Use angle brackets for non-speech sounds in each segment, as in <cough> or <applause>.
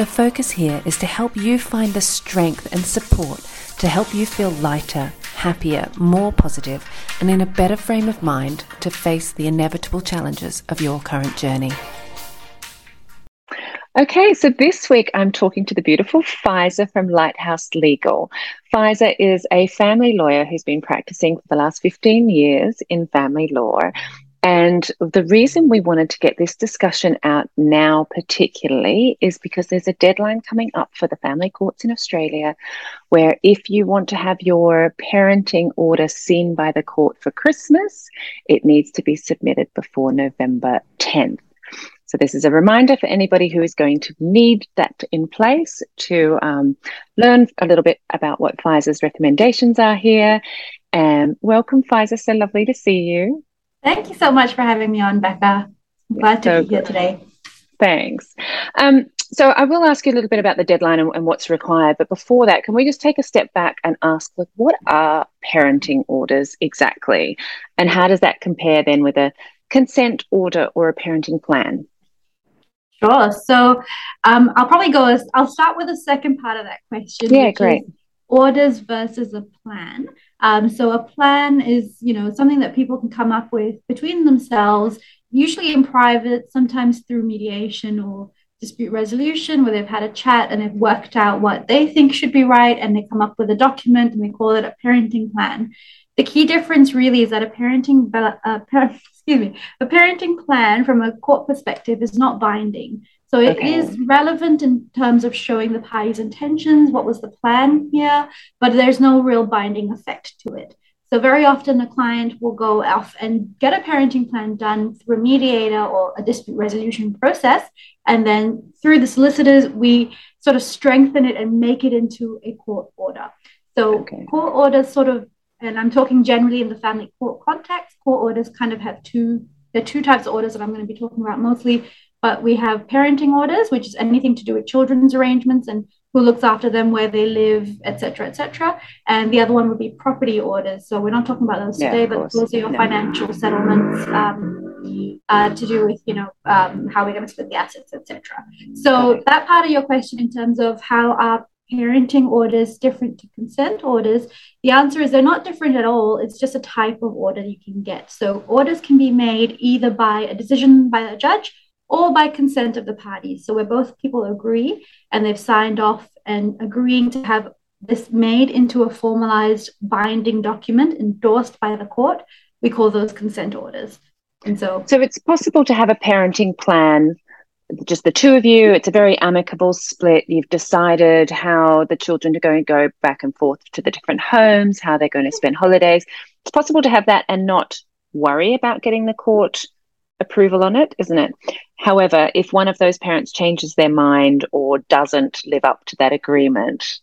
The focus here is to help you find the strength and support to help you feel lighter, happier, more positive, and in a better frame of mind to face the inevitable challenges of your current journey. Okay, so this week I'm talking to the beautiful Faiza from Lighthouse Legal. Faiza is a family lawyer who's been practicing for the last 15 years in family law. And the reason we wanted to get this discussion out now, particularly, is because there's a deadline coming up for the family courts in Australia where if you want to have your parenting order seen by the court for Christmas, it needs to be submitted before November 10th. So, this is a reminder for anybody who is going to need that in place to um, learn a little bit about what Faiza's recommendations are here. And welcome, Faiza. So lovely to see you. Thank you so much for having me on, Becca. I'm glad to so be here today. Thanks. Um, so I will ask you a little bit about the deadline and, and, what's required, but before that, can we just take a step back and ask, like, what are parenting orders exactly, and how does that compare then with a consent order or a parenting plan? Sure. So um, I'll probably go. As, I'll start with the second part of that question. Yeah, great. Orders versus a plan. Um, so a plan is, you know, something that people can come up with between themselves, usually in private, sometimes through mediation or dispute resolution, where they've had a chat and they've worked out what they think should be right, and they come up with a document and they call it a parenting plan. The key difference really is that a parenting uh, <laughs> excuse me, a parenting plan from a court perspective is not binding. So it okay. is relevant in terms of showing the party's intentions, what was the plan here, but there's no real binding effect to it. So very often a client will go off and get a parenting plan done through a mediator or a dispute resolution process. And then through the solicitors, we sort of strengthen it and make it into a court order. So okay. court orders sort of and I'm talking generally in the family court context. Court orders kind of have two, there are two types of orders that I'm going to be talking about mostly. But we have parenting orders, which is anything to do with children's arrangements and who looks after them, where they live, etc., etc. And the other one would be property orders. So we're not talking about those yeah, today, but those are your no. financial settlements um, uh, to do with, you know, um, how we're going to split the assets, etc. So okay. that part of your question in terms of how our parenting orders different to consent orders? The answer is they're not different at all. It's just a type of order you can get. So orders can be made either by a decision by a judge or by consent of the parties. So where both people agree and they've signed off and agreeing to have this made into a formalized binding document endorsed by the court, we call those consent orders. And so So it's possible to have a parenting plan just the two of you. It's a very amicable split. You've decided how the children are going to go back and forth to the different homes, how they're going to spend holidays. It's possible to have that and not worry about getting the court approval on it, isn't it? However, if one of those parents changes their mind or doesn't live up to that agreement,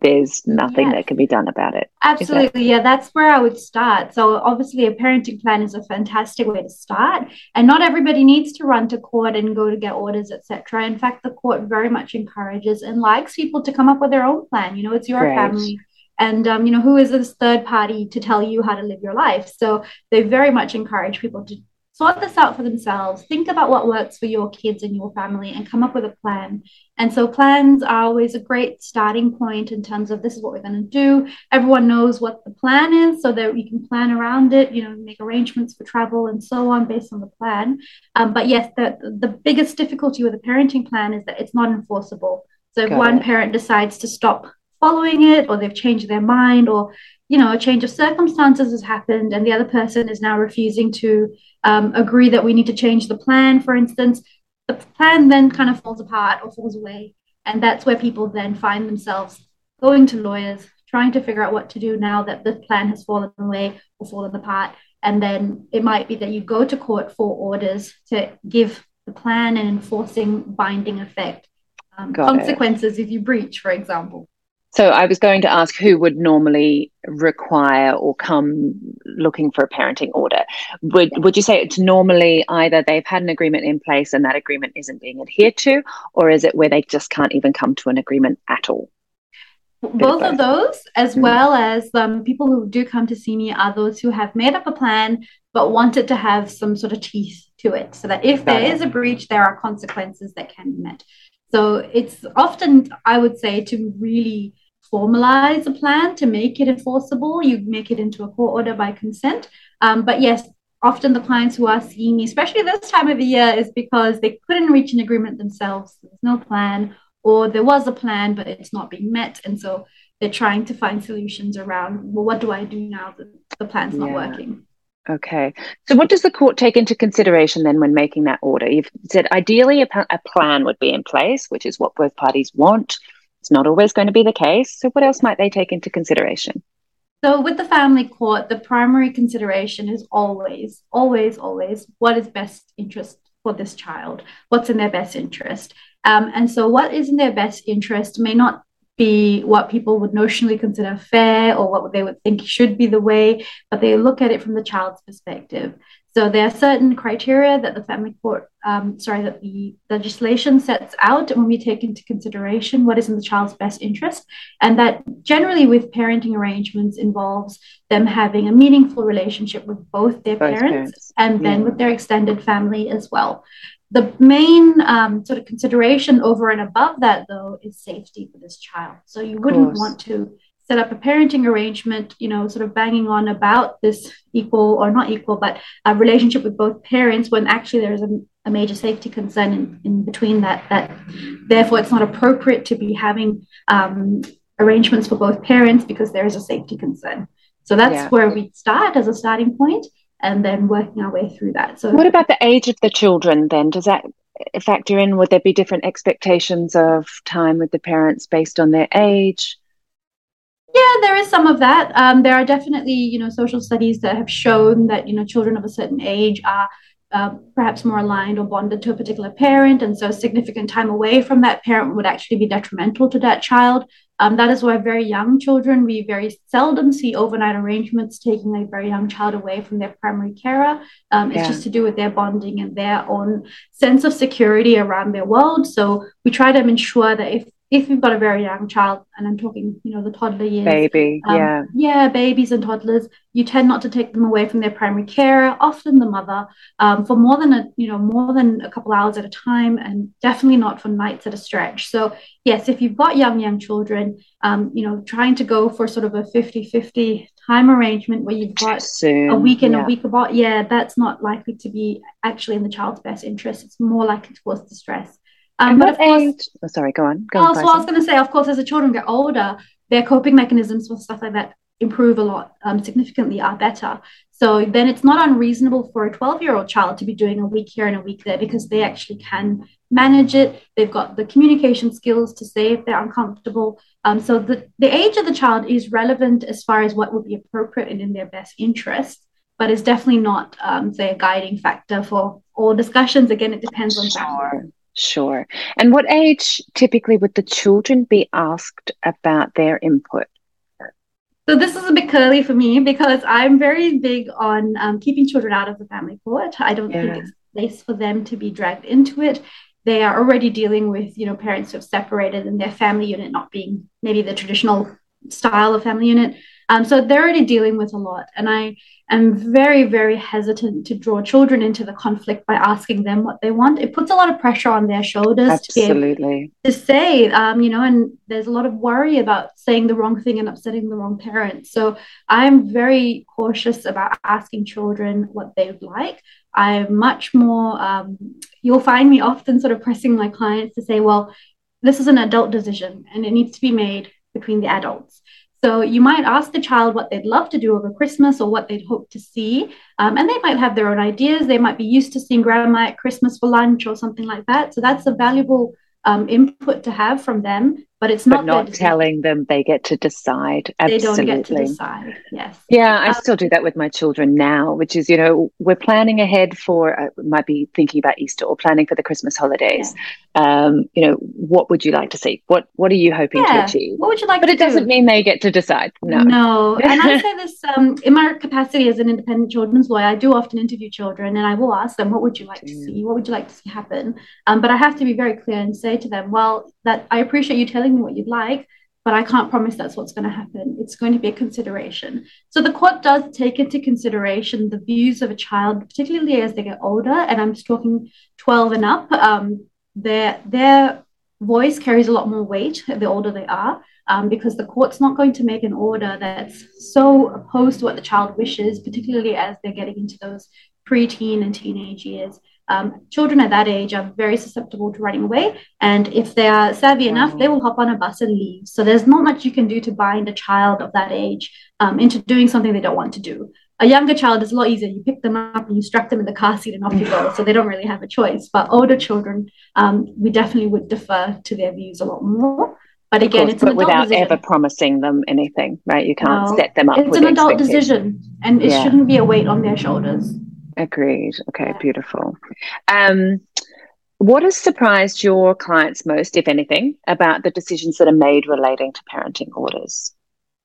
there's nothing that can be done about it. Absolutely. Yeah, that's where I would start. So, obviously, a parenting plan is a fantastic way to start. And not everybody needs to run to court and go to get orders, etc. In fact, the court very much encourages and likes people to come up with their own plan. You know, it's your Great. family. And, um, you know, who is this third party to tell you how to live your life? So, they very much encourage people to sort this out for themselves, think about what works for your kids and your family, and come up with a plan. And so, plans are always a great starting point in terms of this is what we're going to do. Everyone knows what the plan is, so that you can plan around it, you know, make arrangements for travel and so on based on the plan. Um, but yes, the, the biggest difficulty with a parenting plan is that it's not enforceable. So, if one it. parent decides to stop following it, or they've changed their mind, or you know, a change of circumstances has happened, and the other person is now refusing to um, agree that we need to change the plan, for instance, the plan then kind of falls apart or falls away. And that's where people then find themselves going to lawyers, trying to figure out what to do now that the plan has fallen away or fallen apart. And then it might be that you go to court for orders to give the plan an enforcing binding effect. um, consequences it. if you breach, for example. So I was going to ask who would normally require or come looking for a parenting order. Would would you say it's normally either they've had an agreement in place and that agreement isn't being adhered to, or is it where they just can't even come to an agreement at all? Both of those, as mm. well as um, people who do come to see me, are those who have made up a plan but wanted to have some sort of teeth to it, so that if there is a breach, there are consequences that can be met. So it's often, I would say, to really formalize a plan to make it enforceable. You make it into a court order by consent. Um, but yes, often the clients who are seeing me, especially this time of the year, is because they couldn't reach an agreement themselves. There's no plan, or there was a plan, but it's not being met. And so they're trying to find solutions around, well, what do I do now that the plan's not yeah. working? Okay. So, what does the court take into consideration then when making that order? You've said ideally a, a plan would be in place, which is what both parties want. It's not always going to be the case. So, what else might they take into consideration? So, with the family court, the primary consideration is always, always, always what is best interest for this child, what's in their best interest. Um, and so, what is in their best interest may not be what people would notionally consider fair or what they would think should be the way, but they look at it from the child's perspective. So there are certain criteria that the family court, um, sorry, that the legislation sets out when we take into consideration what is in the child's best interest. And that generally with parenting arrangements involves them having a meaningful relationship with both their both parents, parents, and then yeah. with their extended family as well. The main um, sort of consideration over and above that, though, is safety for this child. So you wouldn't want to set up a parenting arrangement, you know, sort of banging on about this equal or not equal, but a relationship with both parents when actually there's a, a major safety concern in, in between that, that therefore it's not appropriate to be having um, arrangements for both parents because there is a safety concern. So that's yeah. where we start as a starting point and then working our way through that. So what about the age of the children then? Does that factor in? Would there be different expectations of time with the parents based on their age? Yeah, there is some of that. Um, there are definitely, you know, social studies that have shown that, you know, children of a certain age are uh, perhaps more aligned or bonded to a particular parent. And so significant time away from that parent would actually be detrimental to that child. Um, that is why very young children, we very seldom see overnight arrangements taking a very young child away from their primary carer. Um, yeah. It's just to do with their bonding and their own sense of security around their world. So we try to ensure that if if you've got a very young child, and I'm talking, you know, the toddler years, baby, um, yeah, yeah, babies and toddlers, you tend not to take them away from their primary carer, often the mother, um, for more than a, you know, more than a couple hours at a time, and definitely not for nights at a stretch. So yes, if you've got young young children, um, you know, trying to go for sort of a 50-50 time arrangement where you've got Soon, a week and yeah. a week about, yeah, that's not likely to be actually in the child's best interest. It's more likely to cause distress. Um, but of course, oh, sorry, go on. Go on I was going to say, of course, as the children get older, their coping mechanisms for stuff like that improve a lot, um, significantly are better. So then it's not unreasonable for a 12 year old child to be doing a week here and a week there because they actually can manage it. They've got the communication skills to say if they're uncomfortable. Um, so the, the age of the child is relevant as far as what would be appropriate and in their best interest, but it's definitely not, um, say, a guiding factor for all discussions. Again, it depends on family. Sure. And what age typically would the children be asked about their input? So this is a bit curly for me because I'm very big on um, keeping children out of the family court. I don't yeah. think it's a place for them to be dragged into it. They are already dealing with, you know, parents who have separated and their family unit not being maybe the traditional style of family unit. Um, so they're already dealing with a lot. And I am very, very hesitant to draw children into the conflict by asking them what they want. It puts a lot of pressure on their shoulders Absolutely. to, to say, um, you know, and there's a lot of worry about saying the wrong thing and upsetting the wrong parent. So I'm very cautious about asking children what they would like. I'm much more, um, you'll find me often sort of pressing my clients to say, well, this is an adult decision and it needs to be made between the adults. So you might ask the child what they'd love to do over Christmas or what they'd hope to see. Um, and they might have their own ideas. They might be used to seeing grandma at Christmas for lunch or something like that. So that's a valuable um, input to have from them. But it's not. But not telling them they get to decide. Absolutely. They don't get to decide. Yes. Yeah, I um, still do that with my children now, which is, you know, we're planning ahead for, uh, might be thinking about Easter or planning for the Christmas holidays. Yeah. Um, you know, what would you like to see? What What are you hoping yeah. to achieve? What would you like? But it do? doesn't mean they get to decide. No. No. <laughs> and I say this um, in my capacity as an independent children's lawyer. I do often interview children, and I will ask them, "What would you like to see? What would you like to see happen?" Um, but I have to be very clear and say to them, "Well, that I appreciate you telling what you'd like." but I can't promise that's what's going to happen. It's going to be a consideration. So the court does take into consideration the views of a child, particularly as they get older, and I'm just talking 12 and up. Um, their their voice carries a lot more weight the older they are, um, because the court's not going to make an order that's so opposed to what the child wishes, particularly as they're getting into those preteen and teenage years. Um, children at that age are very susceptible to running away. And if they are savvy enough, they will hop on a bus and leave. So there's not much you can do to bind a child of that age um, into doing something they don't want to do. A younger child is a lot easier. You pick them up and you strap them in the car seat and off you go. So they don't really have a choice. But older children, um, we definitely would defer to their views a lot more. But again, course, it's but without decision. ever promising them anything, right? You can't no, set them up. It's an adult decision, and it yeah. shouldn't be a weight on their shoulders. Agreed. Okay, yeah. beautiful. Um, what has surprised your clients most, if anything, about the decisions that are made relating to parenting orders?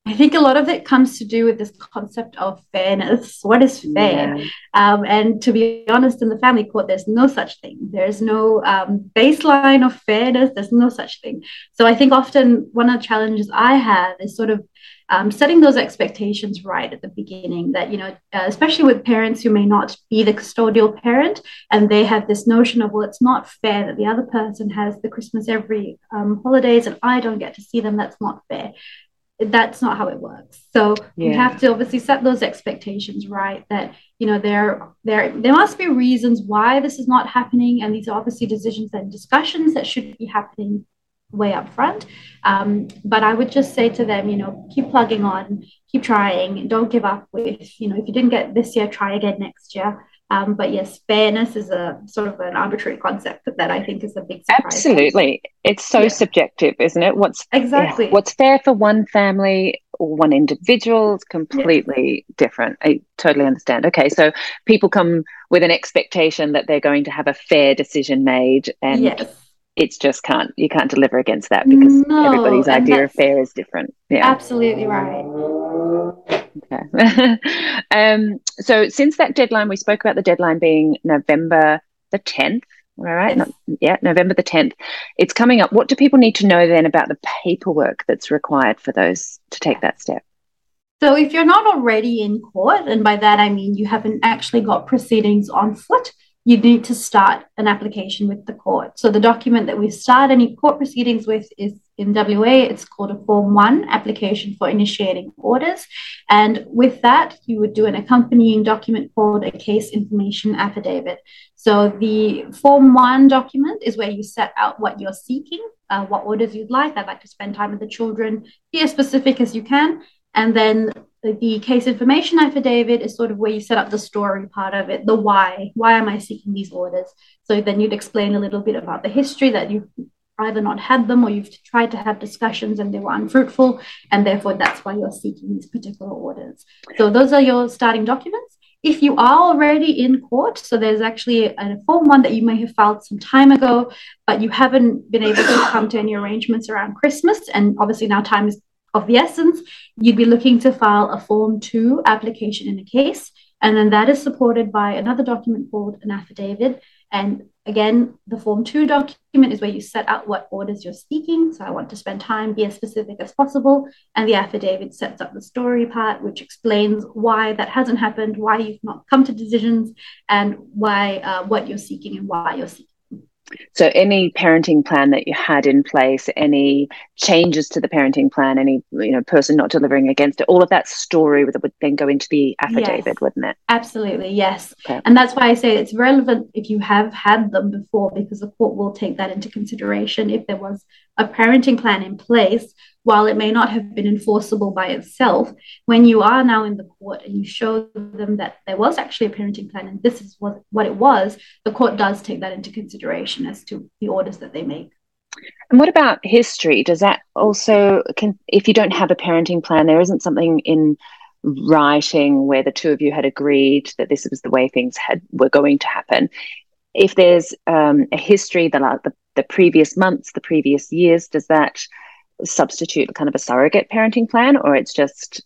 I think a lot of it comes to do with this concept of fairness. What is fair? Yeah. Um, and to be honest, in the family court, there's no such thing. There's no um, baseline of fairness. There's no such thing. So I think often one of the challenges I have is sort of um, setting those expectations right at the beginning that you know uh, especially with parents who may not be the custodial parent and they have this notion of well it's not fair that the other person has the christmas every um, holidays and i don't get to see them. That's not fair. That's not how it works. So yeah. you have to obviously set those expectations right that you know there there there must be reasons why this is not happening and these are obviously decisions and discussions that should be happening way up front. Um, but I would just say to them, you know, keep plugging on, keep trying, don't give up with, you know, if you didn't get this year, try again next year. Um, but yes, fairness is a sort of an arbitrary concept that I think is a big surprise. Absolutely. It's so yeah. subjective, isn't it? What's exactly yeah, what's fair for one family or one individual is completely yeah. different. I totally understand. Okay, so people come with an expectation that they're going to have a fair decision made and yes it's just can't you can't deliver against that because no, everybody's idea of fair is different. Yeah. Absolutely right. Okay. <laughs> Um so since that deadline we spoke about the deadline being november the 10th all right? Yes. Not, yeah november the 10th it's coming up. What do people need to know then about the paperwork that's required for those to take that step? So if you're not already in court and by that i mean you haven't actually got proceedings on foot you need to start an application with the court. So the document that we start any court proceedings with is in WA, it's called a Form 1 application for initiating orders. And with that, you would do an accompanying document called a case information affidavit. So the Form 1 document is where you set out what you're seeking, uh, what orders you'd like. I'd like to spend time with the children, be as specific as you can. And then the case information affidavit is sort of where you set up the story part of it, the why. Why am I seeking these orders? So then you'd explain a little bit about the history that you've either not had them or you've tried to have discussions and they were unfruitful, and therefore that's why you're seeking these particular orders. So those are your starting documents. If you are already in court, so there's actually a form one that you may have filed some time ago, but you haven't been able to come to any arrangements around Christmas, and obviously now time is of the essence, you'd be looking to file a Form 2 application in a case. And then that is supported by another document called an affidavit. And again, the Form 2 document is where you set out what orders you're seeking. So I want to spend time, be as specific as possible. And the affidavit sets up the story part, which explains why that hasn't happened, why you've not come to decisions, and why uh, what you're seeking and why you're seeking. So, any parenting plan that you had in place, any changes to the parenting plan, any you know person not delivering against it, all of that story that would then go into the affidavit, yes, wouldn't it? Absolutely, yes. Okay. And that's why I say it's relevant if you have had them before, because the court will take that into consideration if there was a parenting plan in place while it may not have been enforceable by itself, when you are now in the court and you show them that there was actually a parenting plan and this is what, what it was, the court does take that into consideration as to the orders that they make. And what about history? Does that also can if you don't have a parenting plan, there isn't something in writing where the two of you had agreed that this was the way things had were going to happen. If there's um, a history, the, the the previous months, the previous years, does that substitute kind of a surrogate parenting plan, or it's just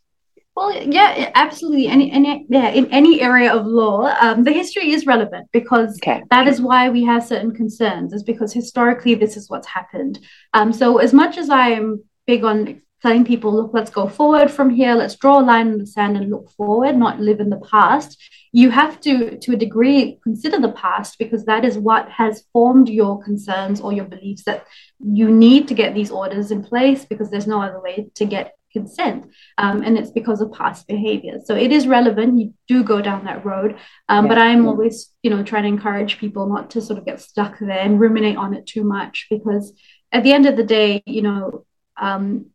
well, yeah, absolutely. Any, any, yeah, in any area of law, um, the history is relevant because okay. that is why we have certain concerns. Is because historically this is what's happened. Um, so as much as I am big on telling people, look, let's go forward from here, let's draw a line in the sand and look forward, not live in the past. You have to, to a degree, consider the past because that is what has formed your concerns or your beliefs that you need to get these orders in place because there's no other way to get consent. Um, and it's because of past behavior. So it is relevant. You do go down that road. Um, yeah. but i'm always you know trying to encourage people not to sort of get stuck there and ruminate on it too much because at the end of the day you know um,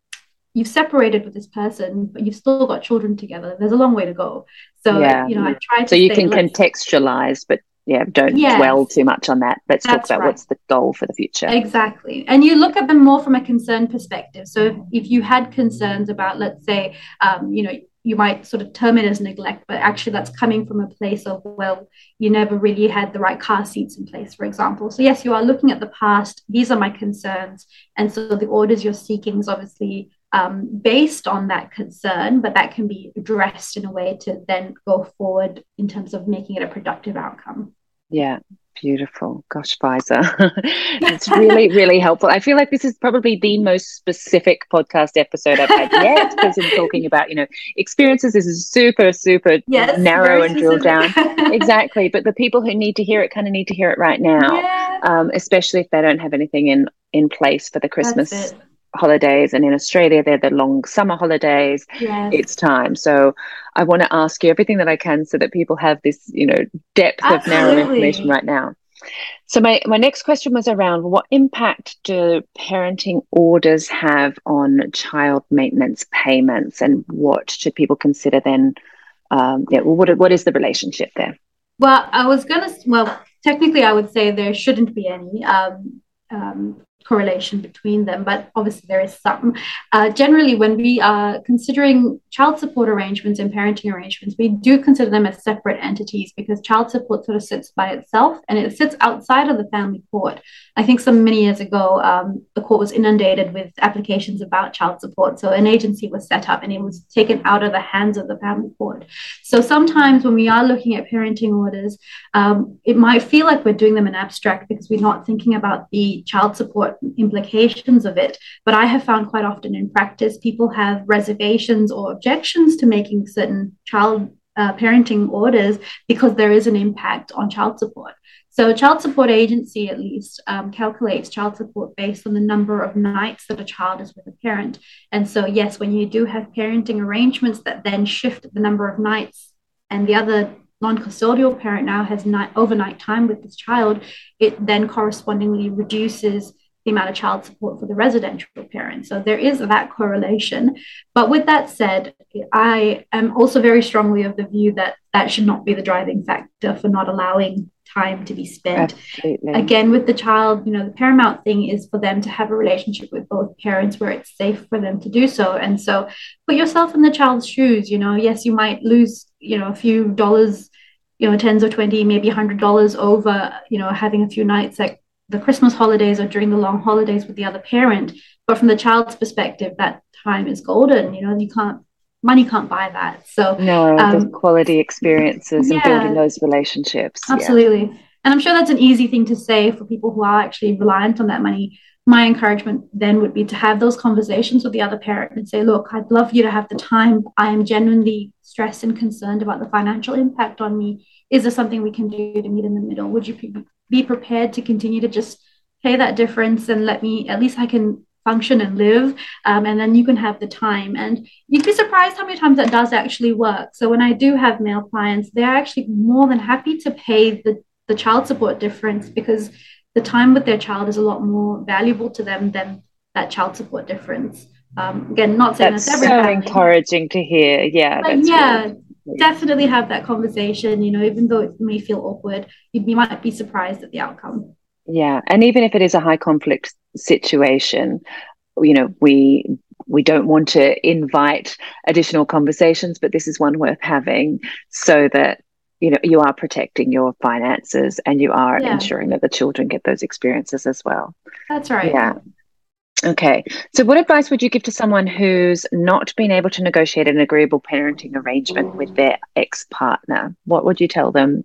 you've separated with this person but you've still got children together there's a long way to go so yeah. you know i try to so you can contextualize but yeah, don't yes. dwell too much on that. Let's That's talk about right. what's the goal for the future. Exactly. And you look at them more from a concern perspective. So if, if you had concerns about, let's say, um, you know, you might sort of term it as neglect, but actually that's coming from a place of, well, you never really had the right car seats in place, for example. So, yes, you are looking at the past. These are my concerns. And so the orders you're seeking is obviously um, based on that concern, but that can be addressed in a way to then go forward in terms of making it a productive outcome. Yeah, beautiful. Gosh, Faiza. <laughs> it's really, really helpful. I feel like this is probably the most specific podcast episode I've had yet because in talking <laughs> about, you know, experiences, this is super, super yes, narrow and drilled down. <laughs> exactly. But the people who need to hear it kind of need to hear it right now, yeah. um, especially if they don't have anything in, in place for the Christmas holidays and in australia they're the long summer holidays. Yes. it's time. So i want to ask you everything that i can so that people have this you know depth Absolutely. of narrow information right now. So my, my next question was around what impact do parenting orders have on child maintenance payments and what should people consider then um, yeah, well, what, what is the relationship there? Well i was going to well technically i would say there shouldn't be any. Um, um, correlation between them, but obviously there is some. Uh, generally, when we are considering child support arrangements and parenting arrangements, we do consider them as separate entities because child support sort of sits by itself and it sits outside of the family court. I think some many years ago, um, the court was inundated with applications about child support. So an agency was set up and it was taken out of the hands of the family court. So sometimes when we are looking at parenting orders, um, it might feel like we're doing them in abstract because we're not thinking about the child support implications of it. But I have found quite often in practice, people have reservations or objections to making certain child uh, parenting orders because there is an impact on child support. So, a Child Support Agency at least um, calculates child support based on the number of nights that a child is with a parent. And so, yes, when you do have parenting arrangements that then shift the number of nights, and the other non-custodial parent now has night overnight time with this child, it then correspondingly reduces the amount of child support for the residential parent. So there is that correlation. But with that said, I am also very strongly of the view that that should not be the driving factor for not allowing time to be spent. Absolutely. Again, with the child, you know, the paramount thing is for them to have a relationship with both parents where it's safe for them to do so. And so put yourself in the child's shoes, you know, yes, you might lose, you know, a few dollars you know, tens or 20, maybe $100 over, you know, having a few nights like the Christmas holidays or during the long holidays with the other parent. But from the child's perspective, that time is golden. You know, you can't money can't buy that. So no, um, the quality experiences yeah, and building those relationships. Absolutely. Yeah. And I'm sure that's an easy thing to say for people who are actually reliant on that money. My encouragement then would be to have those conversations with the other parent and say, look, I'd love you to have the time. I am genuinely stressed and concerned about the financial impact on me. Is there something we can do to meet in the middle? Would you be prepared to continue to just pay that difference and let me at least I can function and live um, and then you can have the time. And you'd be surprised how many times that does actually work. So when i do have male clients they're actually more than happy to pay the, the child support difference because the time with their child is a lot more valuable to them than that child support difference. Um, again not saying that's, that's so family, encouraging to hear. Yeah yeah really definitely have that conversation you know even though it may feel awkward you, you might be surprised at the outcome Yeah. And even if it is a high conflict situation, you know, we we don't want to invite additional conversations, but this is one worth having so that you know you are protecting your finances and you are yeah. ensuring that the children get those experiences as well. That's right. Yeah. Okay. So, what advice would you give to someone who's not been able to negotiate an agreeable parenting arrangement with their ex partner? What would you tell them?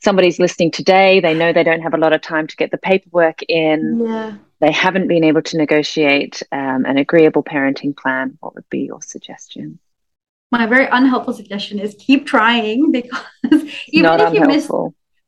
Somebody's listening today, they know they don't have a lot of time to get the paperwork in. Yeah. They haven't been able to negotiate um, an agreeable parenting plan. What would be your suggestion? My very unhelpful suggestion is keep trying because <laughs> even not if unhelpful. you miss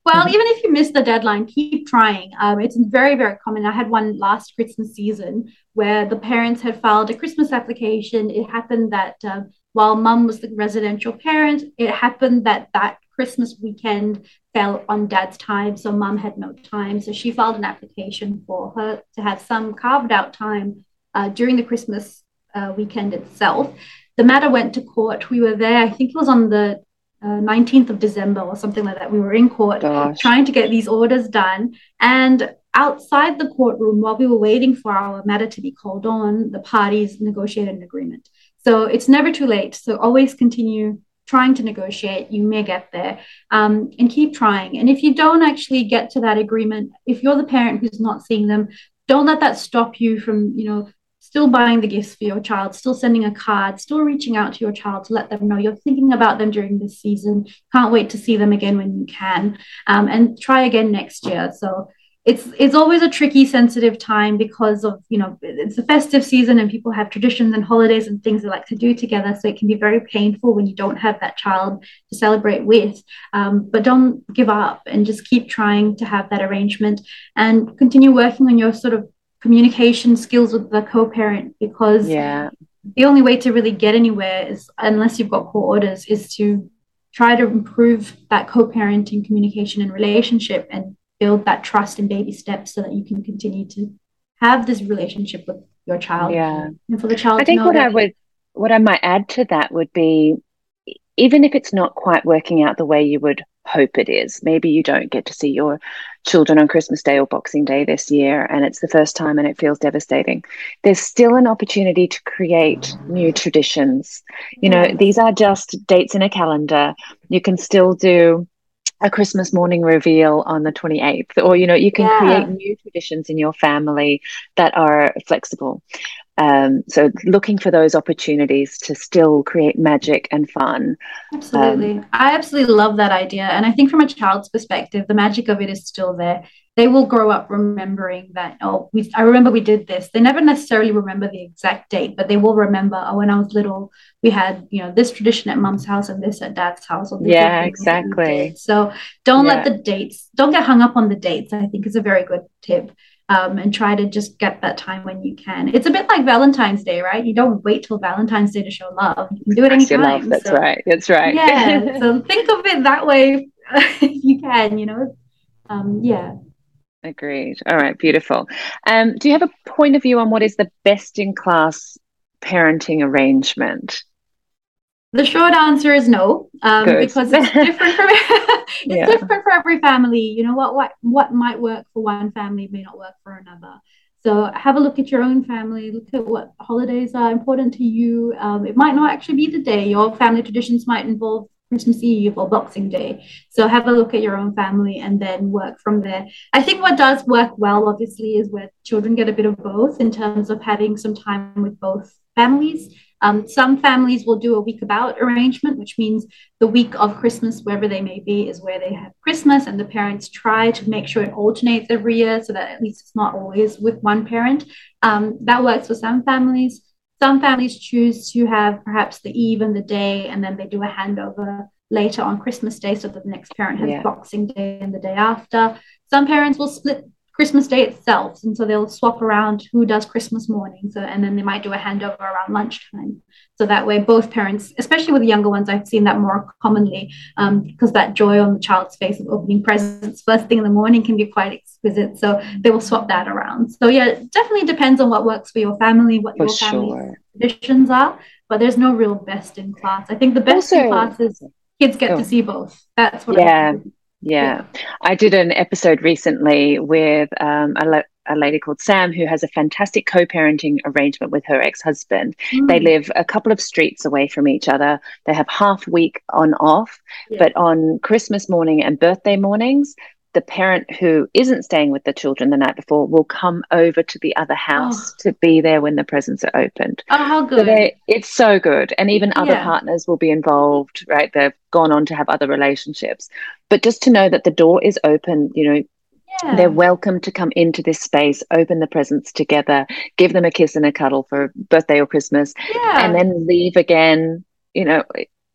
well, even if you miss the deadline, keep trying. Um, it's very, very common. I had one last Christmas season where the parents had filed a Christmas application. It happened that uh, while mum was the residential parent, it happened that that Christmas weekend fell on dad's time. So mum had no time. So she filed an application for her to have some carved out time uh, during the Christmas uh, weekend itself. The matter went to court. We were there, I think it was on the uh, 19th of December or something like that. We were in court Gosh. trying to get these orders done. And outside the courtroom, while we were waiting for our matter to be called on, the parties negotiated an agreement. So it's never too late. So always continue trying to negotiate. You may get there um, and keep trying. And if you don't actually get to that agreement, if you're the parent who's not seeing them, don't let that stop you from, you know, still buying the gifts for your child, still sending a card, still reaching out to your child to let them know you're thinking about them during this season. Can't wait to see them again when you can, um, and try again next year. So it's it's always a tricky, sensitive time because of you know it's a festive season and people have traditions and holidays and things they like to do together. So it can be very painful when you don't have that child to celebrate with. Um, but don't give up and just keep trying to have that arrangement and continue working on your sort of communication skills with the co-parent because yeah the only way to really get anywhere is unless you've got court orders is to try to improve that co-parenting communication and relationship and build that trust in baby steps so that you can continue to have this relationship with your child yeah and for the child i think what i would what i might add to that would be even if it's not quite working out the way you would hope it is. Maybe you don't get to see your children on Christmas Day or Boxing Day this year, and it's the first time and it feels devastating. There's still an opportunity to create new traditions. You know, mm-hmm. these are just dates in a calendar. You can still do a Christmas morning reveal on the 28th, or you know, you can yeah. create new traditions in your family that are flexible. Um, so looking for those opportunities to still create magic and fun. Absolutely. Um, I absolutely love that idea. And I think from a child's perspective, the magic of it is still there. They will grow up remembering that, oh, we, I remember we did this. They never necessarily remember the exact date, but they will remember, oh, when I was little, we had, you know, this tradition at mom's house and this at dad's house. Or yeah, exactly. So don't yeah. let the dates, don't get hung up on the dates, I think is a very good tip um, and try to just get that time when you can. It's a bit like Valentine's Day, right? You don't wait till Valentine's Day to show love. You can do it anytime. Love. That's so, right. That's right. Yeah. <laughs> so think of it that way if <laughs> you can, you know. Um, yeah. Agreed. All right, beautiful. Um, do you have a point of view on what is the best in class parenting arrangement? The short answer is no, um, because it's different for <laughs> <laughs> it's yeah. different for every family. You know what what what might work for one family may not work for another. So have a look at your own family. Look at what holidays are important to you. Um, it might not actually be the day. Your family traditions might involve Christmas Eve or Boxing Day. So have a look at your own family and then work from there. I think what does work well, obviously, is where children get a bit of both in terms of having some time with both families um, some families will do a week about arrangement, which means the week of Christmas, wherever they may be, is where they have Christmas, and the parents try to make sure it alternates every year so that at least it's not always with one parent. Um, that works for some families. Some families choose to have perhaps the eve and the day, and then they do a handover later on Christmas Day so that the next parent has yeah. Boxing Day and the day after. Some parents will split Christmas Day itself. And so they'll swap around who does Christmas morning. So, and then they might do a handover around lunchtime. So that way, both parents, especially with the younger ones, I've seen that more commonly um, because that joy on the child's face of opening presents first thing in the morning can be quite exquisite. So they will swap that around. So, yeah, it definitely depends on what works for your family, what for your family's sure. traditions are. But there's no real best in class. I think the best also, in class is kids get to see both. That's what yeah. Yeah. yeah. I did an episode recently with um, a, a lady called Sam who has a fantastic co parenting arrangement with her ex husband. Mm. They live a couple of streets away from each other. They have half week on off, yeah. but on Christmas morning and birthday mornings, the parent who isn't staying with the children the night before will come over to the other oh. house oh. to be there when the presents are opened. Oh, how good. So it's so good. And even other yeah. partners will be involved, right? They've gone on to have other relationships. But just to know that the door is open, you know, yeah. They're welcome to come into this space, open the presents together, give them a kiss and a cuddle for birthday or Christmas, yeah. and then leave again. You know,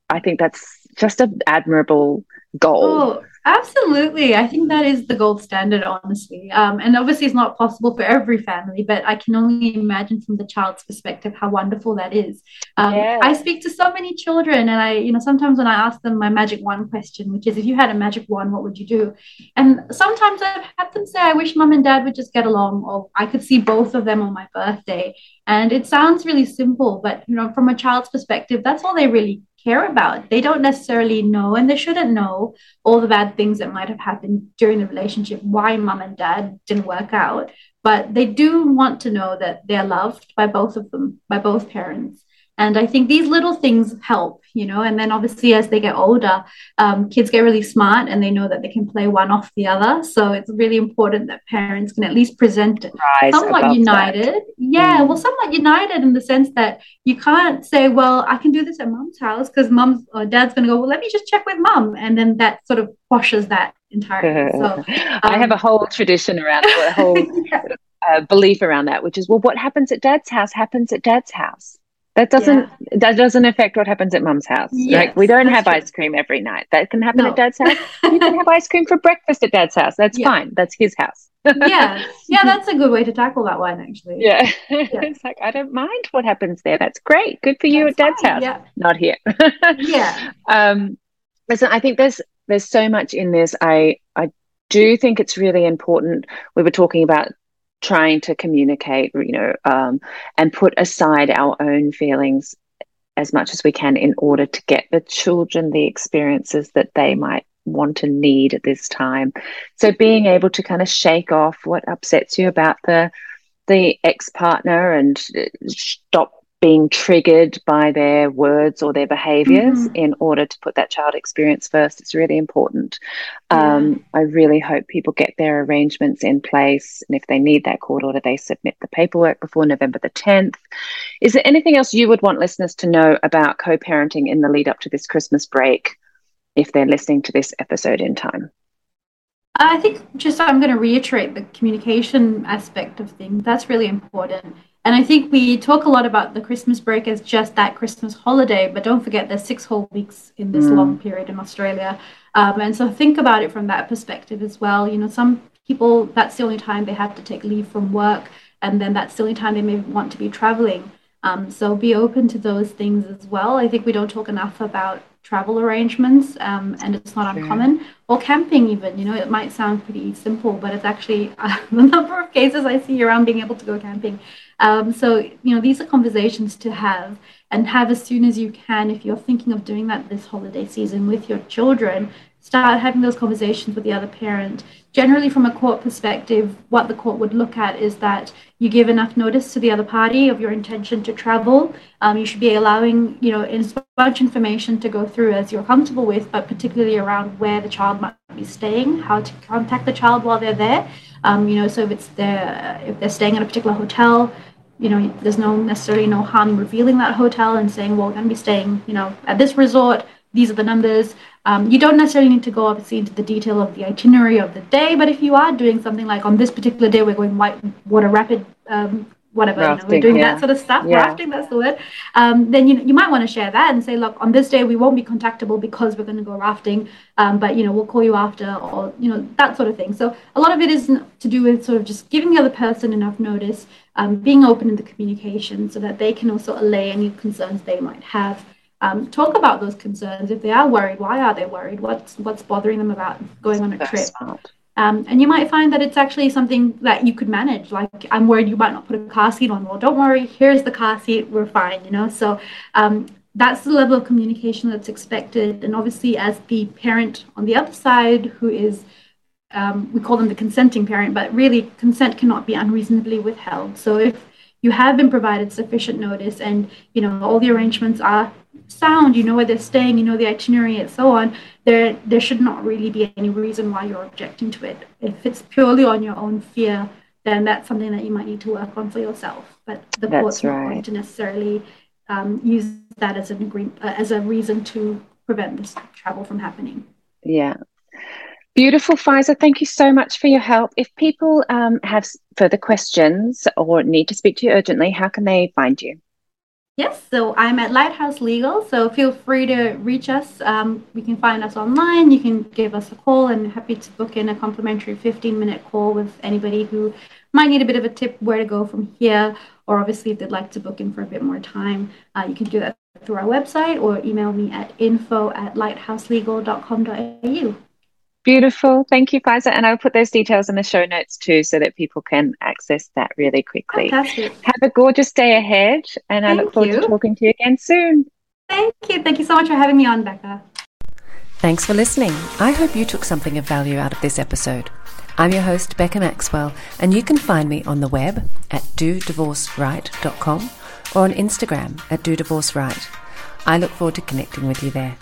I think that's just an admirable goal. Oh, Absolutely. I think that is the gold standard, honestly. Um, and obviously, it's not possible for every family, but I can only imagine from the child's perspective how wonderful that is. Um, yeah. I speak to so many children, and I, you know, sometimes when I ask them my magic wand question, which is if you had a magic wand, what would you do? And sometimes I've had them say, I wish mom and dad would just get along, or I could see both of them on my birthday. And it sounds really simple, but, you know, from a child's perspective, that's all they really care about. They don't necessarily know, and they shouldn't know all the bad things that might have happened during the relationship, why mom and dad didn't work out. But they do want to know that they're loved by both of them, by both parents. And I think these little things help, you know. And then obviously, as they get older, um, kids get really smart and they know that they can play one off the other. So it's really important that parents can at least present Rise somewhat united. That. Yeah, mm. well, somewhat united in the sense that you can't say, well, I can do this at mom's house because mom's or dad's going to go, well, let me just check with mom. And then that sort of quashes that entirely. <laughs> So um, I have a um, whole tradition around it, a whole <laughs> yeah. uh, belief around that, which is, well, what happens at dad's house happens at dad's house. That doesn't yeah. that doesn't affect what happens at mum's house. Yes, like we don't have true. ice cream every night. That can happen no. at dad's house. you can have ice cream for breakfast at dad's house. That's yeah. fine. That's his house. yeah. <laughs> Yeah, that's a good way to tackle that one actually. Yeah. yeah. <laughs> it's like I don't mind what happens there. That's great. Good for you that's at dad's fine. house. Yeah. Not here. <laughs> yeah. Um listen, I think there's there's so much in this. I I do think it's really important. We were talking about trying to communicate, you know, um, and put aside our own feelings as much as we can in order to get the children the experiences that they might want to need at this time. So being able to kind of shake off what upsets you about the the ex partner and uh, stop being triggered by their words or their behaviors mm-hmm. in order to put that child experience first it's really important yeah. um, i really hope people get their arrangements in place and if they need that court order they submit the paperwork before november the 10th is there anything else you would want listeners to know about co-parenting in the lead up to this christmas break if they're listening to this episode in time I think just I'm going to reiterate the communication aspect of things. That's really important. And I think we talk a lot about the Christmas break as just that Christmas holiday, but don't forget there's six whole weeks in this mm. long period in Australia. Um, and so think about it from that perspective as well. You know, some people, that's the only time they have to take leave from work, and then that's the only time they may want to be traveling. Um, so be open to those things as well. I think we don't talk enough about travel arrangements, um, and it's not uncommon. Or camping, even. You know, it might sound pretty simple, but it's actually uh, <laughs> the number of cases I see around being able to go camping. Um, so, you know, these are conversations to have and have as soon as you can if you're thinking of doing that this holiday season with your children. Start having those conversations with the other parent. Generally from a court perspective what the court would look at is that you give enough notice to the other party of your intention to travel. Um, you should be allowing you know as much information to go through as you're comfortable with but particularly around where the child might be staying how to contact the child while they're there. Um, you know so if it's there if they're staying at a particular hotel you know there's no necessarily no harm in revealing that hotel and saying well we're going to be staying you know at this resort. These are the numbers um, you don't necessarily need to go obviously into the detail of the itinerary of the day, but if you are doing something like on this particular day, we're going white water rapid, um, whatever, rafting, you know, we're doing yeah. that sort of stuff, yeah. rafting, that's the word. Um, then you you might want to share that and say, look, on this day we won't be contactable because we're going to go rafting, um, but you know we'll call you after, or you know that sort of thing. So a lot of it is to do with sort of just giving the other person enough notice, um, being open in the communication, so that they can also allay any concerns they might have um, talk about those concerns. If they are worried, why are they worried? What's what's bothering them about going on a trip? Um, and you might find that it's actually something that you could manage. Like I'm worried you might not put a car seat on. Well, don't worry. Here's the car seat. We're fine. You know. So um, that's the level of communication that's expected. And obviously, as the parent on the other side, who is um, we call them the consenting parent, but really consent cannot be unreasonably withheld. So if you have been provided sufficient notice and you know all the arrangements are sound, you know where they're staying, you know the itinerary and so on, there there should not really be any reason why you're objecting to it. If it's purely on your own fear, then that's something that you might need to work on for yourself. But the that's court's right. not going to necessarily um, use that as an agreement uh, as a reason to prevent this travel from happening. Yeah, Beautiful, Faiza. Thank you so much for your help. If people um, have further questions or need to speak to you urgently, how can they find you? Yes, so I'm at Lighthouse Legal, so feel free to reach us. Um, you can find us online, you can give us a call, and happy to book in a complimentary 15 minute call with anybody who might need a bit of a tip where to go from here, or obviously if they'd like to book in for a bit more time, uh, you can do that through our website or email me at info at lighthouselegal.com.au. Beautiful. Thank you, Faiza. And I'll put those details in the show notes too so that people can access that really quickly. Fantastic. Have a gorgeous day ahead. And Thank I look forward you. to talking to you again soon. Thank you. Thank you so much for having me on, Becca. Thanks for listening. I hope you took something of value out of this episode. I'm your host, Becca Maxwell, and you can find me on the web at dodivorceright.com or on Instagram at dodivorceright. I look forward to connecting with you there.